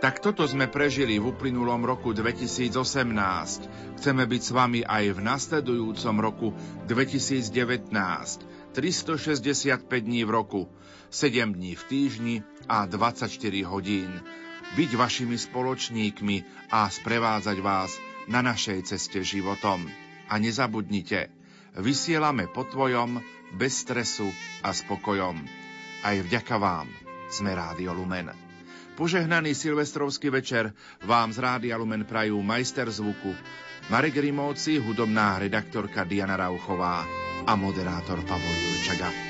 Tak toto sme prežili v uplynulom roku 2018. Chceme byť s vami aj v nasledujúcom roku 2019. 365 dní v roku, 7 dní v týždni a 24 hodín. Byť vašimi spoločníkmi a sprevádzať vás na našej ceste životom. A nezabudnite, vysielame po tvojom, bez stresu a spokojom. Aj vďaka vám sme Rádio Lumen. Požehnaný silvestrovský večer vám z Rádia Lumen prajú majster zvuku Marek Rimovci, hudobná redaktorka Diana Rauchová a moderátor Pavol Jurčaga.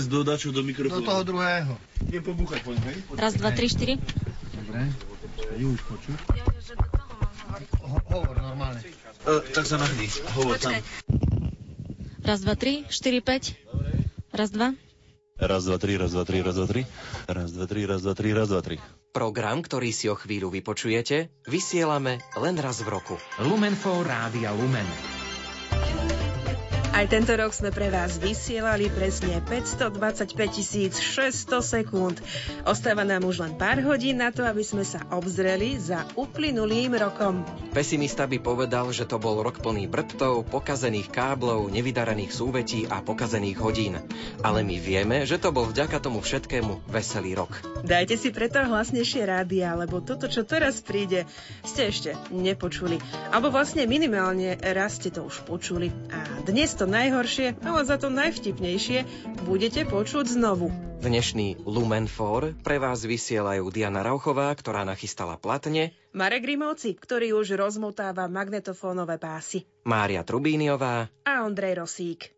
Dačo do mikrofónu. Do toho druhého. Idem pobúchať, poď, hej? Raz, dva, tri, štyri. Dobre. Ju už počuť. Ja, že do toho mám hovoriť. Ho- hovor normálne. Uh, tak sa nahni. Hovor Počkaj. tam. Raz, dva, tri, štyri, päť. Raz, dva. Raz, dva, tri, raz, dva, tri, raz, dva, tri. Raz, dva, tri, raz, dva, tri, raz, dva, tri. Program, ktorý si o chvíľu vypočujete, vysielame len raz v roku. Lumenfo Rádia Lumen. Aj tento rok sme pre vás vysielali presne 525 600 sekúnd. Ostáva nám už len pár hodín na to, aby sme sa obzreli za uplynulým rokom. Pesimista by povedal, že to bol rok plný brptov, pokazených káblov, nevydaraných súvetí a pokazených hodín. Ale my vieme, že to bol vďaka tomu všetkému veselý rok. Dajte si preto hlasnejšie rádia, lebo toto, čo teraz príde, ste ešte nepočuli. Alebo vlastne minimálne raz ste to už počuli. A dnes to najhoršie, ale za to najvtipnejšie budete počuť znovu. Dnešný Lumen 4 pre vás vysielajú Diana Rauchová, ktorá nachystala platne, Marek Grimovci, ktorý už rozmotáva magnetofónové pásy, Mária Trubíniová a Ondrej Rosík.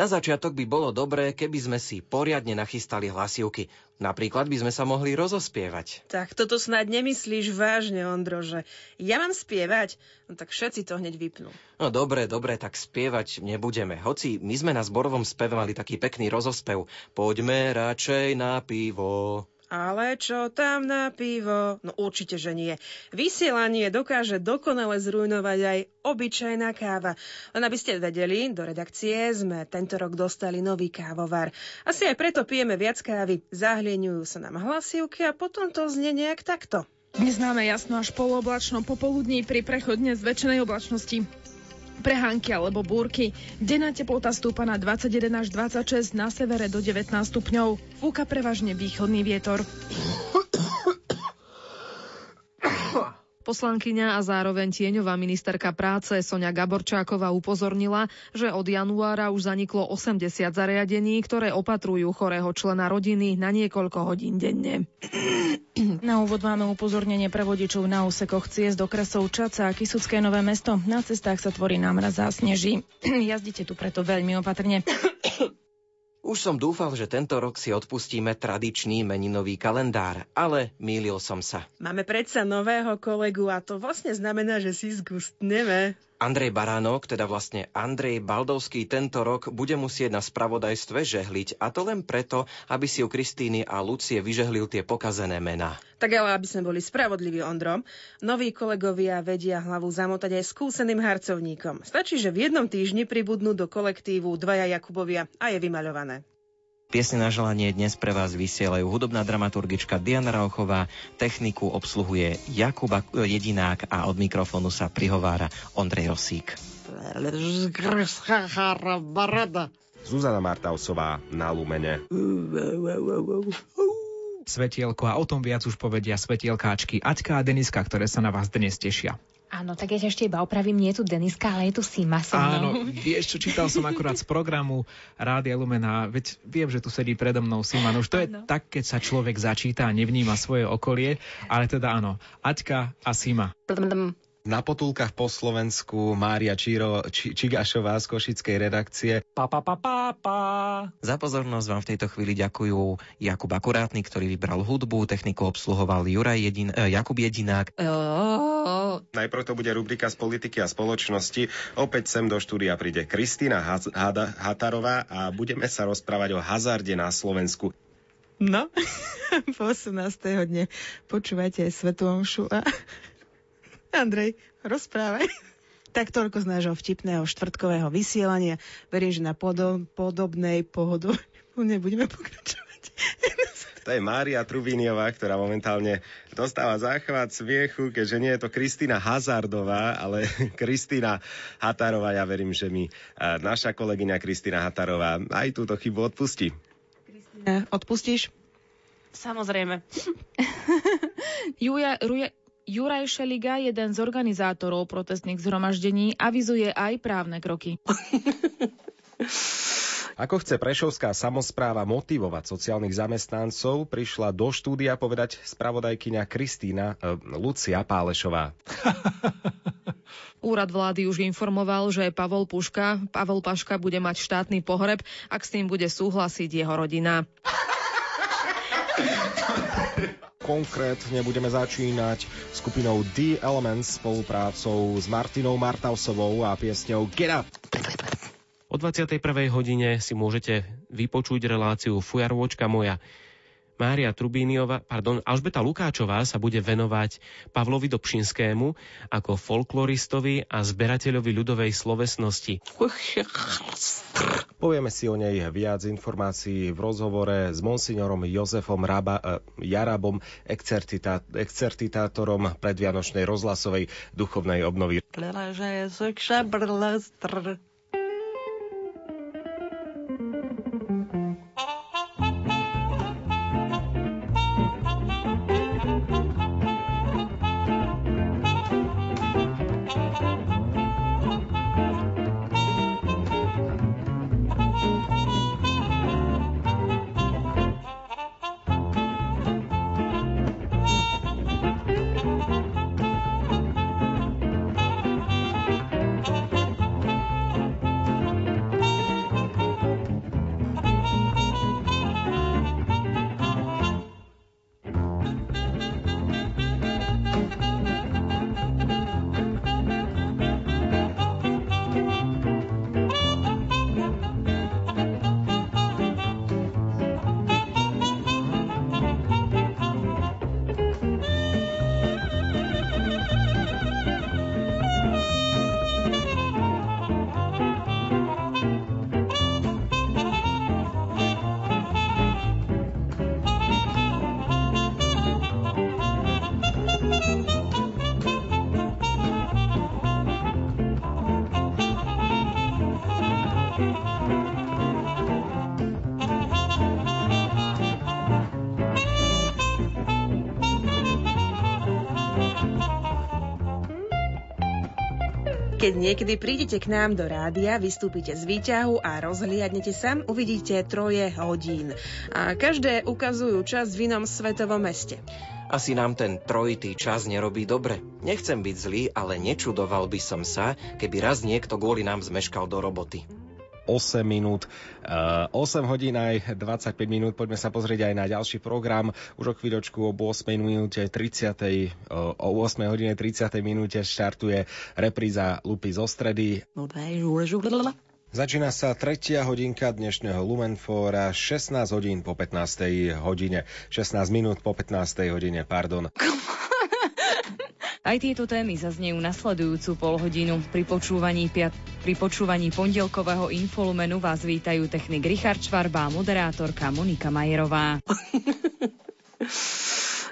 Na začiatok by bolo dobré, keby sme si poriadne nachystali hlasivky. Napríklad by sme sa mohli rozospievať. Tak toto snad nemyslíš vážne, Ondro, že ja mám spievať? No tak všetci to hneď vypnú. No dobre, dobre, tak spievať nebudeme. Hoci my sme na zborovom speve mali taký pekný rozospev. Poďme radšej na pivo. Ale čo tam na pivo? No určite, že nie. Vysielanie dokáže dokonale zrujnovať aj obyčajná káva. Len aby ste vedeli, do redakcie sme tento rok dostali nový kávovar. Asi aj preto pijeme viac kávy. Zahlieňujú sa nám hlasivky a potom to znie nejak takto. Dnes máme jasno až polooblačno popoludní pri prechodne z väčšnej oblačnosti prehánky alebo búrky. Denná teplota stúpa na 21 až 26, na severe do 19 stupňov. Fúka prevažne východný vietor. Poslankyňa a zároveň tieňová ministerka práce Sonia Gaborčáková upozornila, že od januára už zaniklo 80 zariadení, ktoré opatrujú chorého člena rodiny na niekoľko hodín denne. Na úvod máme upozornenie pre vodičov na úsekoch ciest do kresov Čaca a Kisucké nové mesto. Na cestách sa tvorí námraz a sneží. Jazdite tu preto veľmi opatrne. Už som dúfal, že tento rok si odpustíme tradičný meninový kalendár, ale mýlil som sa. Máme predsa nového kolegu a to vlastne znamená, že si zgustneme. Andrej Baránok, teda vlastne Andrej Baldovský tento rok bude musieť na spravodajstve žehliť a to len preto, aby si u Kristíny a Lucie vyžehlil tie pokazené mená. Tak ale aby sme boli spravodliví, Ondrom, noví kolegovia vedia hlavu zamotať aj skúseným harcovníkom. Stačí, že v jednom týždni pribudnú do kolektívu dvaja Jakubovia a je vymaľované. Piesne na želanie dnes pre vás vysielajú hudobná dramaturgička Diana Rauchová, techniku obsluhuje Jakuba Jedinák a od mikrofónu sa prihovára Ondrej Rosík. Zuzana Martausová na Lumene. Svetielko a o tom viac už povedia svetielkáčky Aťka a Deniska, ktoré sa na vás dnes tešia. Áno, tak ja ešte iba opravím, nie je tu Deniska, ale je tu Sima so mnou. Áno, vieš čo, čítal som akurát z programu Rádia Lumena, veď viem, že tu sedí predo mnou Sima, no už to je áno. tak, keď sa človek začíta a nevníma svoje okolie, ale teda áno, Aťka a Sima. Na potulkách po Slovensku Mária Číro, Či, Čigašová z Košickej redakcie. Pa, pa, pa, pa, pa. Za pozornosť vám v tejto chvíli ďakujú Jakub Akurátny, ktorý vybral hudbu, techniku obsluhoval Juraj Jedin, eh, Jakub Jedinák. Oh. Najprv to bude rubrika z politiky a spoločnosti. Opäť sem do štúdia príde Kristýna Hatarová a budeme sa rozprávať o hazarde na Slovensku. No, po 18. hodne počúvajte aj Svetu Omšu a Andrej, rozprávaj. Tak toľko z nášho vtipného štvrtkového vysielania. Verím, že na podob, podobnej pohodu nebudeme pokračovať. To je Mária Trubíniová, ktorá momentálne dostáva záchvat smiechu, keďže nie je to Kristýna Hazardová, ale Kristýna Hatarová. Ja verím, že mi naša kolegyňa Kristýna Hatarová aj túto chybu odpustí. Kristýna, odpustíš? Samozrejme. Juja, Ruja, Juraj Šeliga, jeden z organizátorov protestných zhromaždení, avizuje aj právne kroky. Ako chce Prešovská samozpráva motivovať sociálnych zamestnancov, prišla do štúdia povedať spravodajkyňa Kristýna e, Lucia Pálešová. Úrad vlády už informoval, že Pavol Puška, Pavel Paška bude mať štátny pohreb, ak s tým bude súhlasiť jeho rodina. Konkrétne budeme začínať skupinou The Elements spoluprácou s Martinou Martausovou a piesňou Get Up. O 21. hodine si môžete vypočuť reláciu Fujarôčka moja. Mária Trubíniova, pardon, Alžbeta Lukáčová sa bude venovať Pavlovi Dobšinskému ako folkloristovi a zberateľovi ľudovej slovesnosti. Povieme si o nej viac informácií v rozhovore s monsignorom Jozefom Raba, eh, Jarabom, excertitá, excertitátorom predvianočnej rozhlasovej duchovnej obnovy. Keď niekedy prídete k nám do rádia, vystúpite z výťahu a rozhliadnete sa, uvidíte troje hodín. A každé ukazujú čas v inom svetovom meste. Asi nám ten trojitý čas nerobí dobre. Nechcem byť zlý, ale nečudoval by som sa, keby raz niekto kvôli nám zmeškal do roboty. 8 minút. 8 eh, hodín aj 25 minút. Poďme sa pozrieť aj na ďalší program. Už o chvíľočku o 8 minúte 30. Eh, o 8 hodine 30. minúte štartuje repríza Lupy zo stredy. Začína sa tretia hodinka dnešného Lumenfora, 16 hodín po 15. hodine. 16 minút po 15. hodine, pardon. Aj tieto témy zaznejú nasledujúcu polhodinu. Pri počúvaní, piat... pri počúvaní pondelkového infolumenu vás vítajú technik Richard Čvarba a moderátorka Monika Majerová.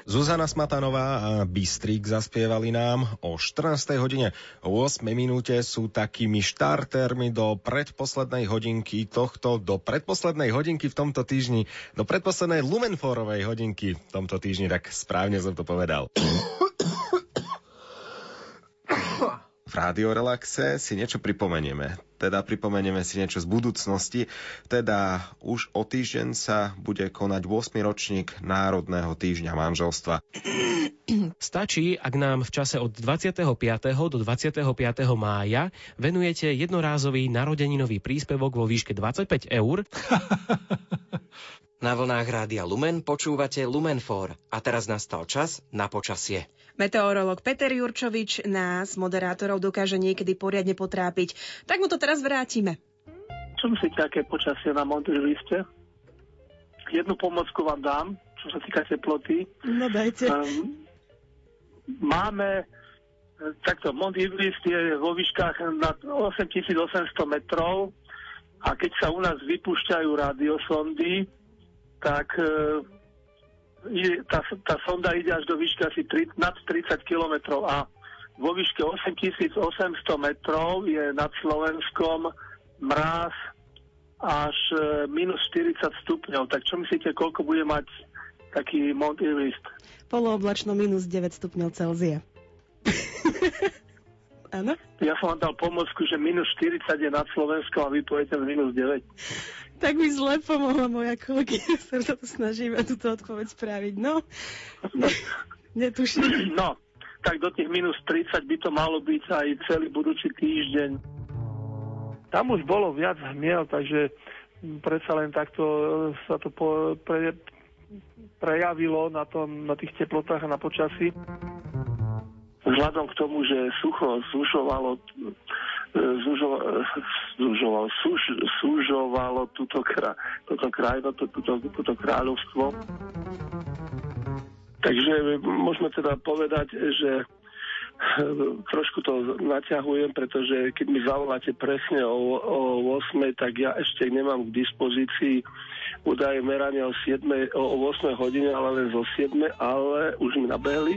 Zuzana Smatanová a Bystrik zaspievali nám o 14. hodine. O 8 minúte sú takými štartermi do predposlednej hodinky tohto, do predposlednej hodinky v tomto týždni, do predposlednej Lumenforovej hodinky v tomto týždni, tak správne som to povedal. Radiorelaxe si niečo pripomenieme. Teda pripomenieme si niečo z budúcnosti. Teda už o týždeň sa bude konať 8. ročník Národného týždňa manželstva. Stačí, ak nám v čase od 25. do 25. mája venujete jednorázový narodeninový príspevok vo výške 25 eur. Na vlnách Rádia Lumen počúvate Lumenfor a teraz nastal čas na počasie. Meteorolog Peter Jurčovič nás, moderátorov, dokáže niekedy poriadne potrápiť. Tak mu to teraz vrátime. Čo myslíte, aké počasie na Monteliste? Jednu pomocku vám dám, čo sa týka teploty. No dajte. Um, máme takto, Mont Everest je vo výškach nad 8800 metrov a keď sa u nás vypúšťajú radiosondy, tak uh, tá, tá sonda ide až do výšky asi 3, nad 30 km a vo výške 8800 metrov je nad Slovenskom mráz až e, minus 40 stupňov. Tak čo myslíte, koľko bude mať taký Mount Everest? Polooblačno minus 9 stupňov Celzia. Áno? Ja som vám dal pomocku, že minus 40 je nad Slovenskom a vy poviete minus 9 tak mi zle pomohla moja kolegyňa, sa to snažíme túto odpoveď spraviť. No, ne, netuším. No, tak do tých minus 30 by to malo byť aj celý budúci týždeň. Tam už bolo viac hmiel, takže predsa len takto sa to po, pre, prejavilo na, tom, na tých teplotách a na počasí. Vzhľadom k tomu, že sucho zúšovalo zužovalo, suž, sužovalo túto, kra, toto krajino, túto, túto kráľovstvo. Takže môžeme teda povedať, že eh, trošku to naťahujem, pretože keď mi zavoláte presne o, o 8, tak ja ešte nemám k dispozícii údaje merania o, 7, o 8 hodine, ale len zo 7, ale už mi nabehli.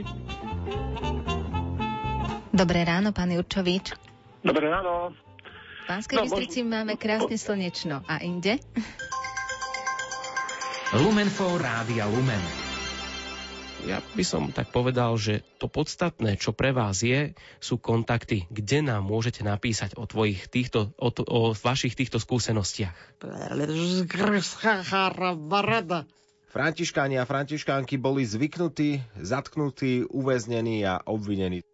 Dobré ráno, pán Jurčovič. Dobré ráno. V Pánskej no, Bystrici možno... máme krásne slnečno. A inde? Lumenfo Rádia Lumen. Ja by som tak povedal, že to podstatné, čo pre vás je, sú kontakty, kde nám môžete napísať o, tvojich týchto, o, o vašich týchto skúsenostiach. Františkáni a františkánky boli zvyknutí, zatknutí, uväznení a obvinení.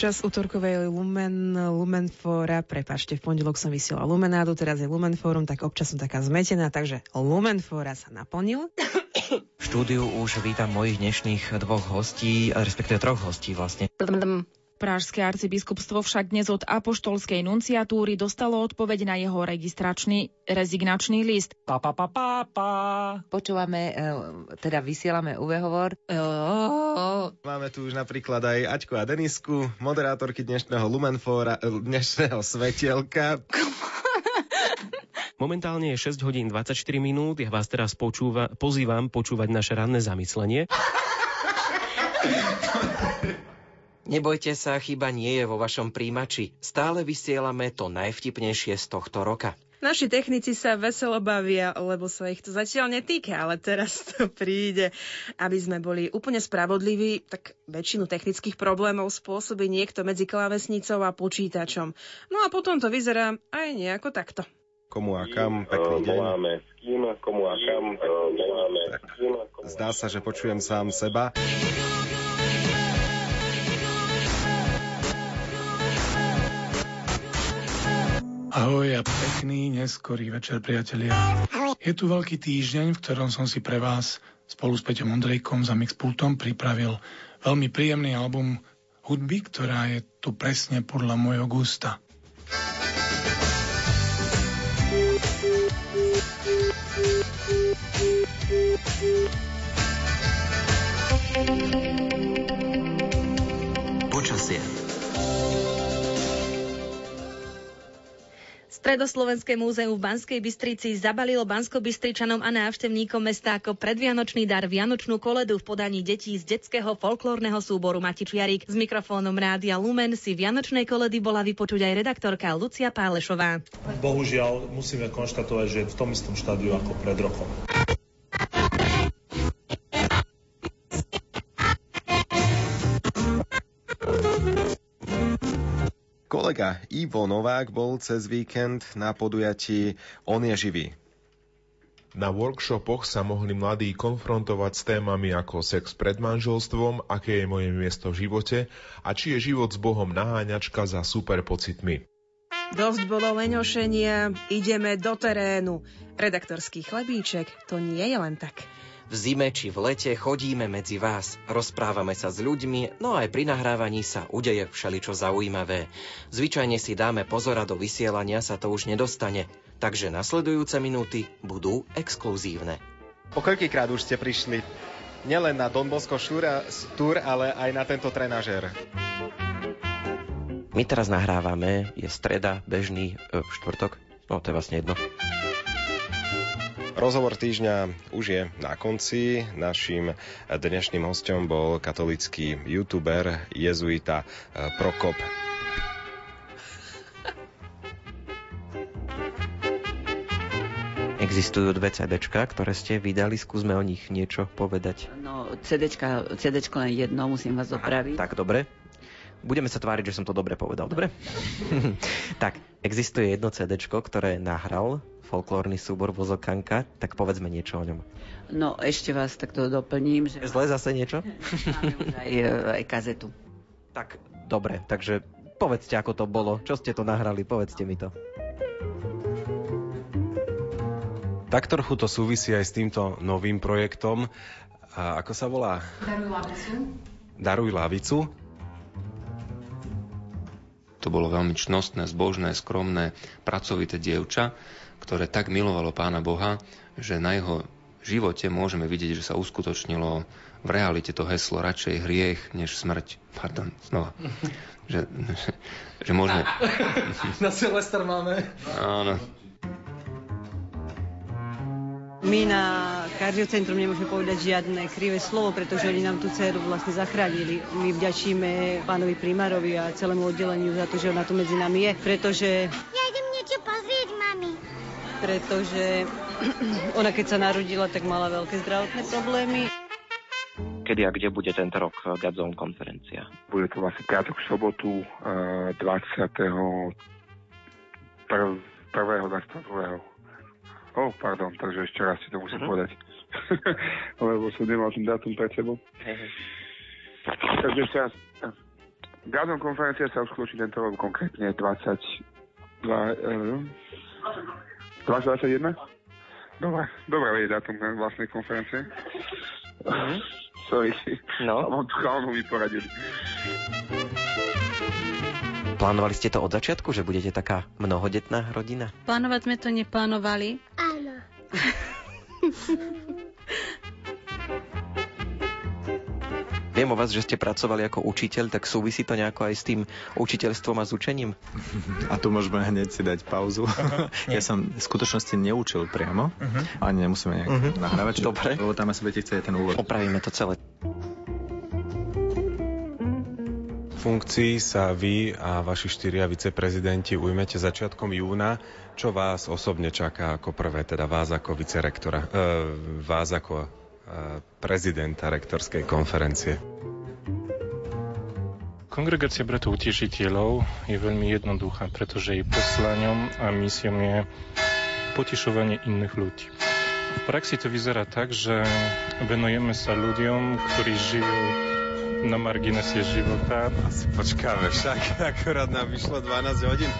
Čas útorkovej Lumen, Lumenfora, prepačte, v pondelok som vysiela Lumenádu, teraz je Lumenforum, tak občas som taká zmetená, takže Lumenfora sa naplnil. V štúdiu už vítam mojich dnešných dvoch hostí, respektíve troch hostí vlastne. Pražské arcibiskupstvo však dnes od apoštolskej nunciatúry dostalo odpoveď na jeho registračný rezignačný list. Pa, pa, pa, pa, pa. Počúvame, e, teda vysielame uvehovor. E, Máme tu už napríklad aj Aťku a Denisku, moderátorky dnešného Lumenfora, e, dnešného Svetielka. Momentálne je 6 hodín 24 minút. Ja vás teraz počúva, pozývam počúvať naše ranné zamyslenie. Nebojte sa, chyba nie je vo vašom príjimači. Stále vysielame to najvtipnejšie z tohto roka. Naši technici sa veselo bavia, lebo sa ich to zatiaľ netýka, ale teraz to príde. Aby sme boli úplne spravodliví, tak väčšinu technických problémov spôsobí niekto medzi klávesnicou a počítačom. No a potom to vyzerá aj nejako takto. Komu a kam, pekný deň. Voláme s kým, komu a kam, voláme s kým. Zdá sa, že počujem sám seba. Ahoj a pekný neskorý večer, priatelia. Je tu veľký týždeň, v ktorom som si pre vás spolu s Peťom Ondrejkom za Mixpultom pripravil veľmi príjemný album hudby, ktorá je tu presne podľa môjho gusta. Počasie. Stredoslovenské múzeum v Banskej Bystrici zabalilo Bansko-Bystričanom a návštevníkom mesta ako predvianočný dar Vianočnú koledu v podaní detí z detského folklórneho súboru Matičiarik. S mikrofónom Rádia Lumen si Vianočnej koledy bola vypočuť aj redaktorka Lucia Pálešová. Bohužiaľ musíme konštatovať, že v tom istom štádiu ako pred rokom. Kolega Ivo Novák bol cez víkend na podujatí On je živý. Na workshopoch sa mohli mladí konfrontovať s témami ako sex pred manželstvom, aké je moje miesto v živote a či je život s Bohom naháňačka za super pocitmi. Dosť bolo leňošenia, ideme do terénu. Redaktorský chlebíček, to nie je len tak. V zime či v lete chodíme medzi vás, rozprávame sa s ľuďmi, no aj pri nahrávaní sa udeje všeličo zaujímavé. Zvyčajne si dáme pozor a do vysielania sa to už nedostane, takže nasledujúce minúty budú exkluzívne. Po koľkýkrát už ste prišli nielen na Don Bosco Tour, ale aj na tento trenažér? My teraz nahrávame, je streda, bežný e, štvrtok, no to je vlastne jedno. Rozhovor týždňa už je na konci. Naším dnešným hostom bol katolický youtuber, jezuita eh, Prokop Existujú dve CDčka, ktoré ste vydali, skúsme o nich niečo povedať. No, CDčka, CDčko len jedno, musím vás opraviť. Tak, dobre. Budeme sa tváriť, že som to dobre povedal, dobre? tak, existuje jedno CDčko, ktoré nahral folklórny súbor Vozokanka, tak povedzme niečo o ňom. No, ešte vás takto doplním. Že... Zle zase niečo? aj, aj kazetu. Tak, dobre, takže povedzte, ako to bolo. Čo ste to nahrali, povedzte mi to. Tak trochu to súvisí aj s týmto novým projektom. A ako sa volá? Daruj lavicu. Daruj lavicu. To bolo veľmi čnostné, zbožné, skromné, pracovité dievča, ktoré tak milovalo Pána Boha, že na jeho živote môžeme vidieť, že sa uskutočnilo v realite to heslo radšej hriech než smrť. Pardon, znova. Že, že môžeme... Na Silvester máme. Áno. My na kardiocentrum nemôžeme povedať žiadne krivé slovo, pretože oni nám tú dceru vlastne zachránili. My vďačíme pánovi primárovi a celému oddeleniu za to, že ona tu medzi nami je, pretože... Ja idem niečo pozrieť, mami pretože ona keď sa narodila, tak mala veľké zdravotné problémy. Kedy a kde bude tento rok Gadzone konferencia? Bude to vlastne piatok, sobotu 20. 1. 22. Oh, pardon, takže ešte raz si to musím uh-huh. povedať. Lebo som nemal ten dátum pred sebou. Uh-huh. Takže ešte raz. Gazon konferencia sa uskutoční tento rok konkrétne 22, uh, 2021? Dobre, dobre vie dátum vlastnej konferencie. Mm-hmm. Sorry. No. Mám tu chalanu mi poradili. Plánovali ste to od začiatku, že budete taká mnohodetná rodina? Plánovať sme to neplánovali. Áno. Viem o vás, že ste pracovali ako učiteľ, tak súvisí to nejako aj s tým učiteľstvom a s učením? A tu môžeme hneď si dať pauzu. Uh-huh. ja som v skutočnosti neučil priamo, uh-huh. ani nemusíme nejak uh-huh. nahrávať. Dobre. Lebo tam asi budete chcieť ten úvod. Opravíme to celé. Funkcií sa vy a vaši štyria viceprezidenti ujmete začiatkom júna. Čo vás osobne čaká ako prvé, teda vás ako vicerektora, e, vás ako prezidenta rektorskej konferencie. Kongregácia bratov utešiteľov je veľmi jednoduchá, pretože jej poslaniom a misiom je potešovanie iných ľudí. V praxi to vyzerá tak, že venujeme sa ľuďom, ktorí žijú na marginese života. Asi počkáme však, akorát nám vyšlo 12 hodín.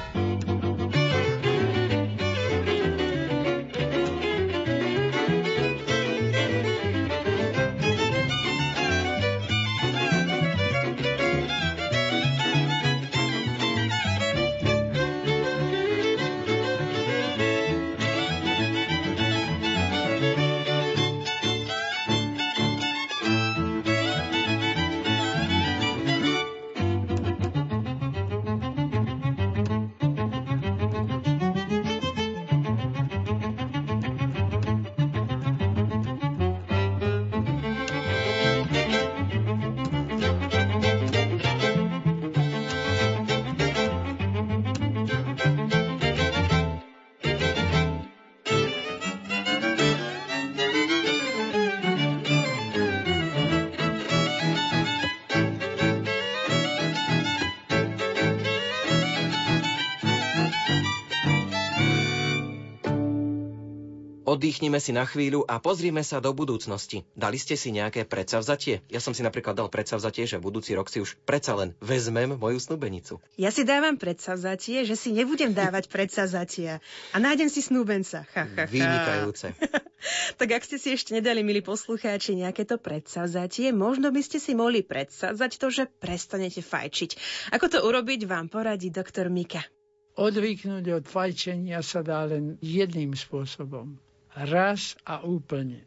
Oddychnime si na chvíľu a pozrime sa do budúcnosti. Dali ste si nejaké predsavzatie? Ja som si napríklad dal predsavzatie, že budúci rok si už predsa len vezmem moju snúbenicu. Ja si dávam predsavzatie, že si nebudem dávať predsavzatia a nájdem si snúbenca. Ha, ha, ha. Vynikajúce. tak ak ste si ešte nedali, milí poslucháči, nejaké to predsavzatie, možno by ste si mohli predsavzať to, že prestanete fajčiť. Ako to urobiť, vám poradí doktor Mika. Odvyknúť od fajčenia sa dá len jedným spôsobom raz a úplne.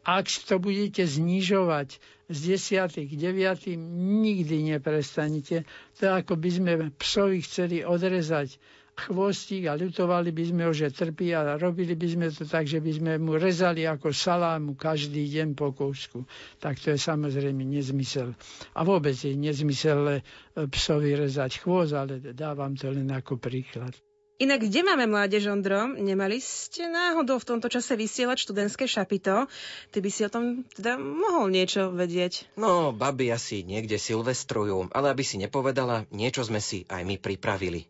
Ak to budete znižovať z desiatých k deviatým, nikdy neprestanete. To ako by sme psovi chceli odrezať chvostík a ľutovali by sme ho, že trpí a robili by sme to tak, že by sme mu rezali ako salámu každý deň po kúsku. Tak to je samozrejme nezmysel. A vôbec je nezmysel psovi rezať chvost, ale dávam to len ako príklad. Inak kde máme mládež, Ondro? Nemali ste náhodou v tomto čase vysielať študentské šapito? Ty by si o tom teda mohol niečo vedieť. No, baby asi niekde silvestrujú, ale aby si nepovedala, niečo sme si aj my pripravili.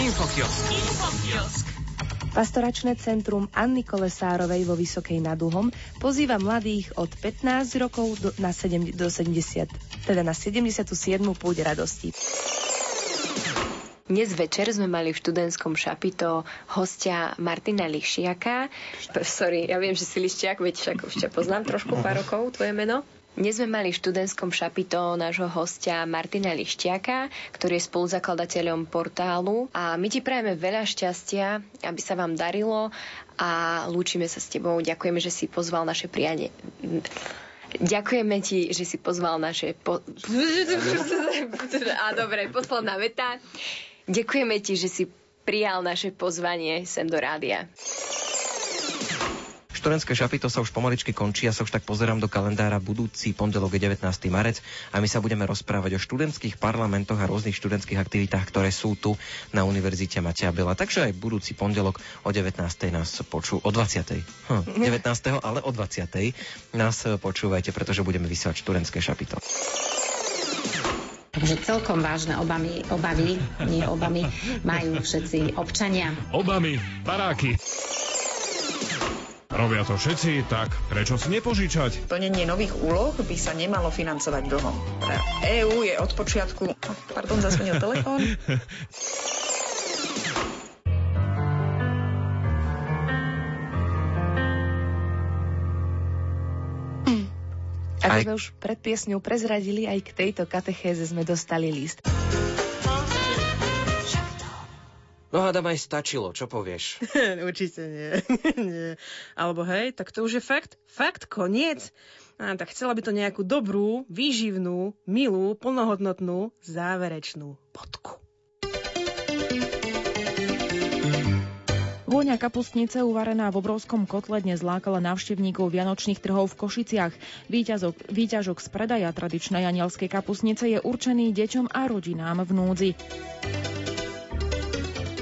Infokiosk. Infokiosk. Pastoračné centrum Anny Kolesárovej vo Vysokej nad Uhom pozýva mladých od 15 rokov do, na 7, do 70, teda na 77. púť radosti. Dnes večer sme mali v študentskom šapito hostia Martina Lišiaka. Sorry, ja viem, že si Lišiak, veď však už ťa poznám trošku pár rokov, tvoje meno. Dnes sme mali v študentskom šapito nášho hostia Martina Lištiaka, ktorý je spoluzakladateľom portálu a my ti prajeme veľa šťastia, aby sa vám darilo a lúčime sa s tebou. Ďakujeme, že si pozval naše prianie. Ďakujeme ti, že si pozval naše... Po... A dobre, posledná veta. Ďakujeme ti, že si prijal naše pozvanie sem do rádia. Študentské šapito sa už pomaličky končí, ja sa už tak pozerám do kalendára budúci pondelok je 19. marec a my sa budeme rozprávať o študentských parlamentoch a rôznych študentských aktivitách, ktoré sú tu na Univerzite Matia Bela. Takže aj budúci pondelok o 19. nás počú, o 20. Hm, 19. ale o 20. nás počúvajte, pretože budeme vysielať študentské šapito. Takže celkom vážne obamy, obavy, nie obamy, majú všetci občania. Obamy, baráky. Robia to všetci, tak prečo si nepožičať? Plnenie nových úloh by sa nemalo financovať dlhom. EÚ je od počiatku... Pardon, zasmenil telefón. Ako sme už pred piesňou prezradili, aj k tejto katechéze sme dostali list. No hádam aj stačilo, čo povieš? Určite nie. nie. Alebo hej, tak to už je fakt, fakt, koniec. A, tak chcela by to nejakú dobrú, výživnú, milú, plnohodnotnú, záverečnú podku. Vôňa kapustnice uvarená v obrovskom kotle dnes lákala návštevníkov vianočných trhov v Košiciach. Výťazok, výťažok z predaja tradičnej anielskej kapustnice je určený deťom a rodinám v núdzi.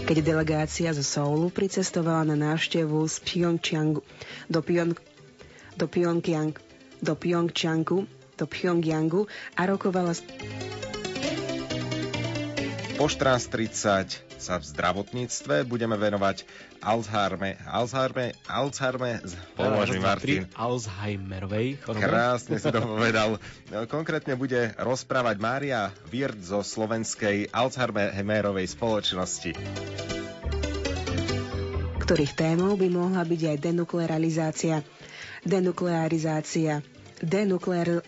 Keď delegácia zo Soulu pricestovala na návštevu z Pyeongchangu do, Pyong, do, Pyongyang, do Pyeongchangu do Pyongyangu a rokovala s... Po 14.30 sa v zdravotníctve budeme venovať Alzheimer, Alzheimer, Alzheimer, pomôž mi Martin. Alzheimerovej chorobe. Krásne si to povedal. No, konkrétne bude rozprávať Mária Virt zo slovenskej Alzheimerovej spoločnosti ktorých témou by mohla byť aj denuklearizácia. Denuklearizácia. Denuklear,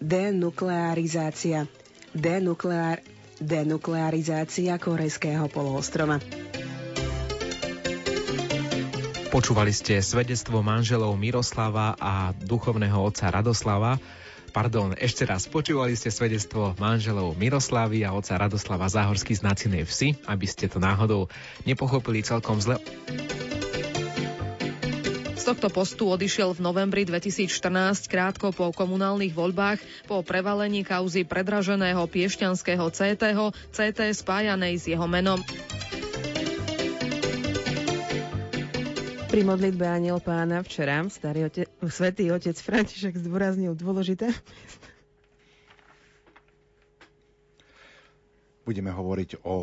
denuklearizácia. Denuklear, denuklearizácia Korejského poloostrova. Počúvali ste svedectvo manželov Miroslava a duchovného otca Radoslava. Pardon, ešte raz, počúvali ste svedectvo manželov Miroslavy a otca Radoslava Záhorský z Nacinej vsi, aby ste to náhodou nepochopili celkom zle tohto postu odišiel v novembri 2014 krátko po komunálnych voľbách po prevalení kauzy predraženého piešťanského CT, CT spájanej s jeho menom. Pri modlitbe Aniel pána včera starý ote- svätý otec František zdôraznil dôležité budeme hovoriť o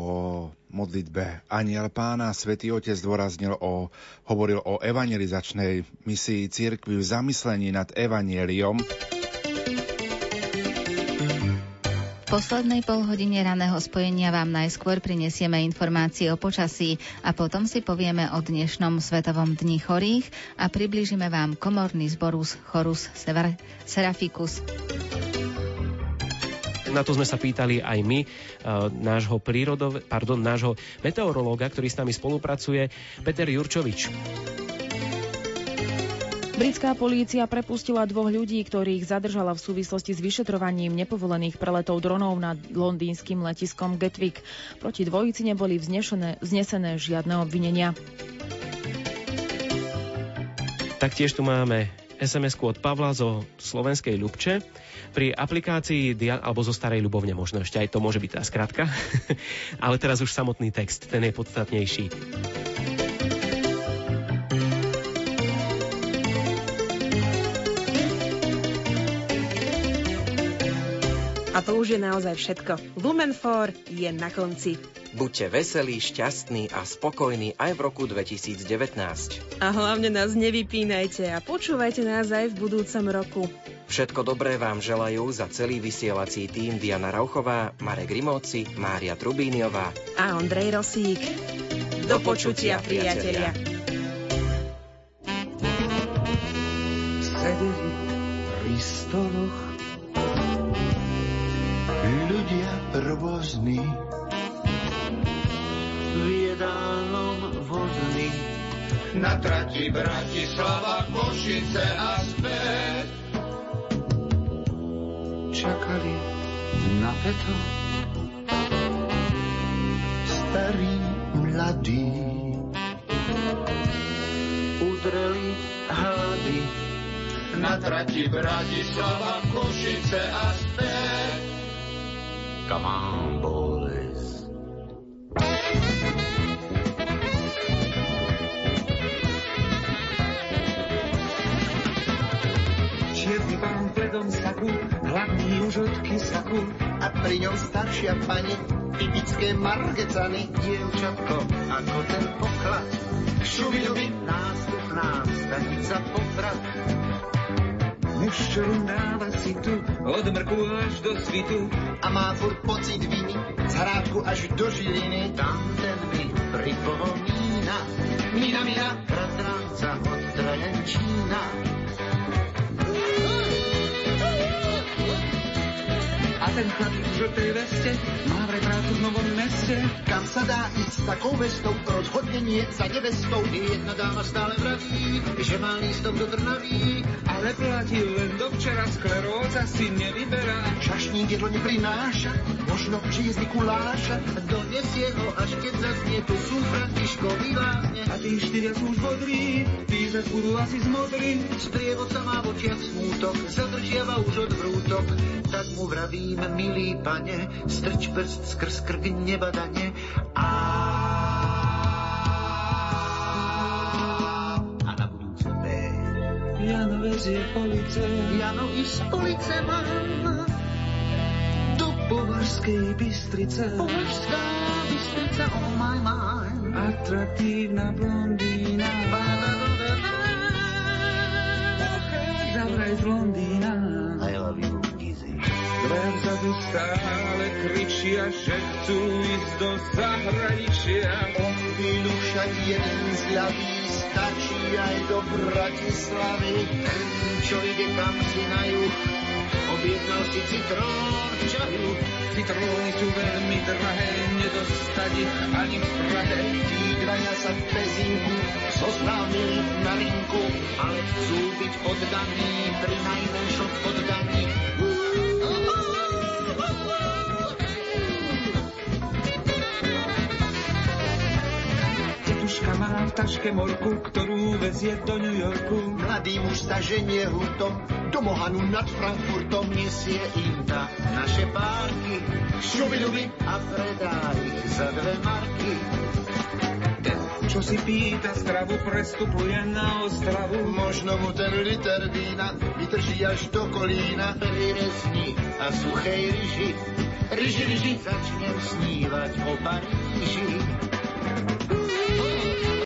modlitbe Aniel pána. Svetý Otec dôraznil o, hovoril o evangelizačnej misii cirkvi v zamyslení nad evanieliom. V poslednej polhodine raného spojenia vám najskôr prinesieme informácie o počasí a potom si povieme o dnešnom Svetovom dni chorých a približíme vám komorný zborus Chorus Seraficus. Na to sme sa pýtali aj my, e, nášho, prírodov, pardon, nášho meteorológa, ktorý s nami spolupracuje, Peter Jurčovič. Britská polícia prepustila dvoch ľudí, ktorých zadržala v súvislosti s vyšetrovaním nepovolených preletov dronov nad londýnskym letiskom Gatwick. Proti dvojici neboli vznešené, vznesené žiadne obvinenia. Taktiež tu máme sms od Pavla zo slovenskej Ľubče. Pri aplikácii dia- alebo zo starej ľubovne možno ešte aj to môže byť tá skratka. Ale teraz už samotný text, ten je podstatnejší. A to už je naozaj všetko. Lumen 4 je na konci. Buďte veselí, šťastní a spokojní aj v roku 2019. A hlavne nás nevypínajte a počúvajte nás aj v budúcom roku. Všetko dobré vám želajú za celý vysielací tým Diana Rauchová, Marek Rimóci, Mária Trubíniová a Ondrej Rosík. Do počutia, priatelia. Sedeli pri stoloch ľudia rôzni v jedálnom vozni. Na trati Bratislava, Košice a späť. Čakali na peto starí mladí udreli hlady. Na trati Bratislava, Košice a späť. Come on, boys. Pri ňom staršia pani, typické margecany. Dievčatko, ako ten poklad. Šubidubi, nástupná stanica poprad. Muž, čo rundáva si tu, od mrku až do svitu. A má furt pocit viny, z hrádku až do Žiliny. Tam ten mi pripomína. Mina, mina, bratranca od Trajančína. Ten chlap v žltej veste má vraj prácu v novom meste. Kam sa dá ísť s takou vestou, rozhodne nie za nevestou. Jedna dáma stále vraví, že má lístok do Trnaví. Ale platí len do včera, skleróza si nevyberá. Čašník jedlo neprináša, možno že je z Mikuláša. Donesie ho, až keď zaznie, tu sú Františkovi lázne. A tí štyria sú už bodrí, tí zas budú asi zmodrí. Sprievodca má v očiach smútok, zadržiava už od vrútok. Tak mu vravím, milý pane, strč prst skrz krk nebadane. A. Jano vezie police, Jano i z police mám do Považskej Bystrice. Považská Bystrica, oh my mind. Atraktívna blondína. Pochádza vraj z Londýna. I love you, Gizzy. Dve vzadu stále kričia, že chcú ísť do zahraničia. O chvíľu však jeden z ľavý stačí aj do Bratislavy. Ten, čo ide kam si na juh, objednal si citrón v čaju. Citróny sú veľmi drahé, nedostať ich ani v Prahe. Tí dvaja sa v pezinku zoznámili na linku, ale chcú byť oddaní, pri najmenšom oddaní. Tetuška má v taške morku, ktorú vezie do New Yorku. Mladý muž sa ženie hurtom, do Mohanu nad Frankfurtom nesie im na naše párky. Šubidubi a predá ich za dve marky. Ten, čo si pýta stravu, prestupuje na ostravu. Možno mu ten liter vína vydrží až do kolína. Pri resni a suchej ryži, ryži, ryži, začnem snívať o Paríži.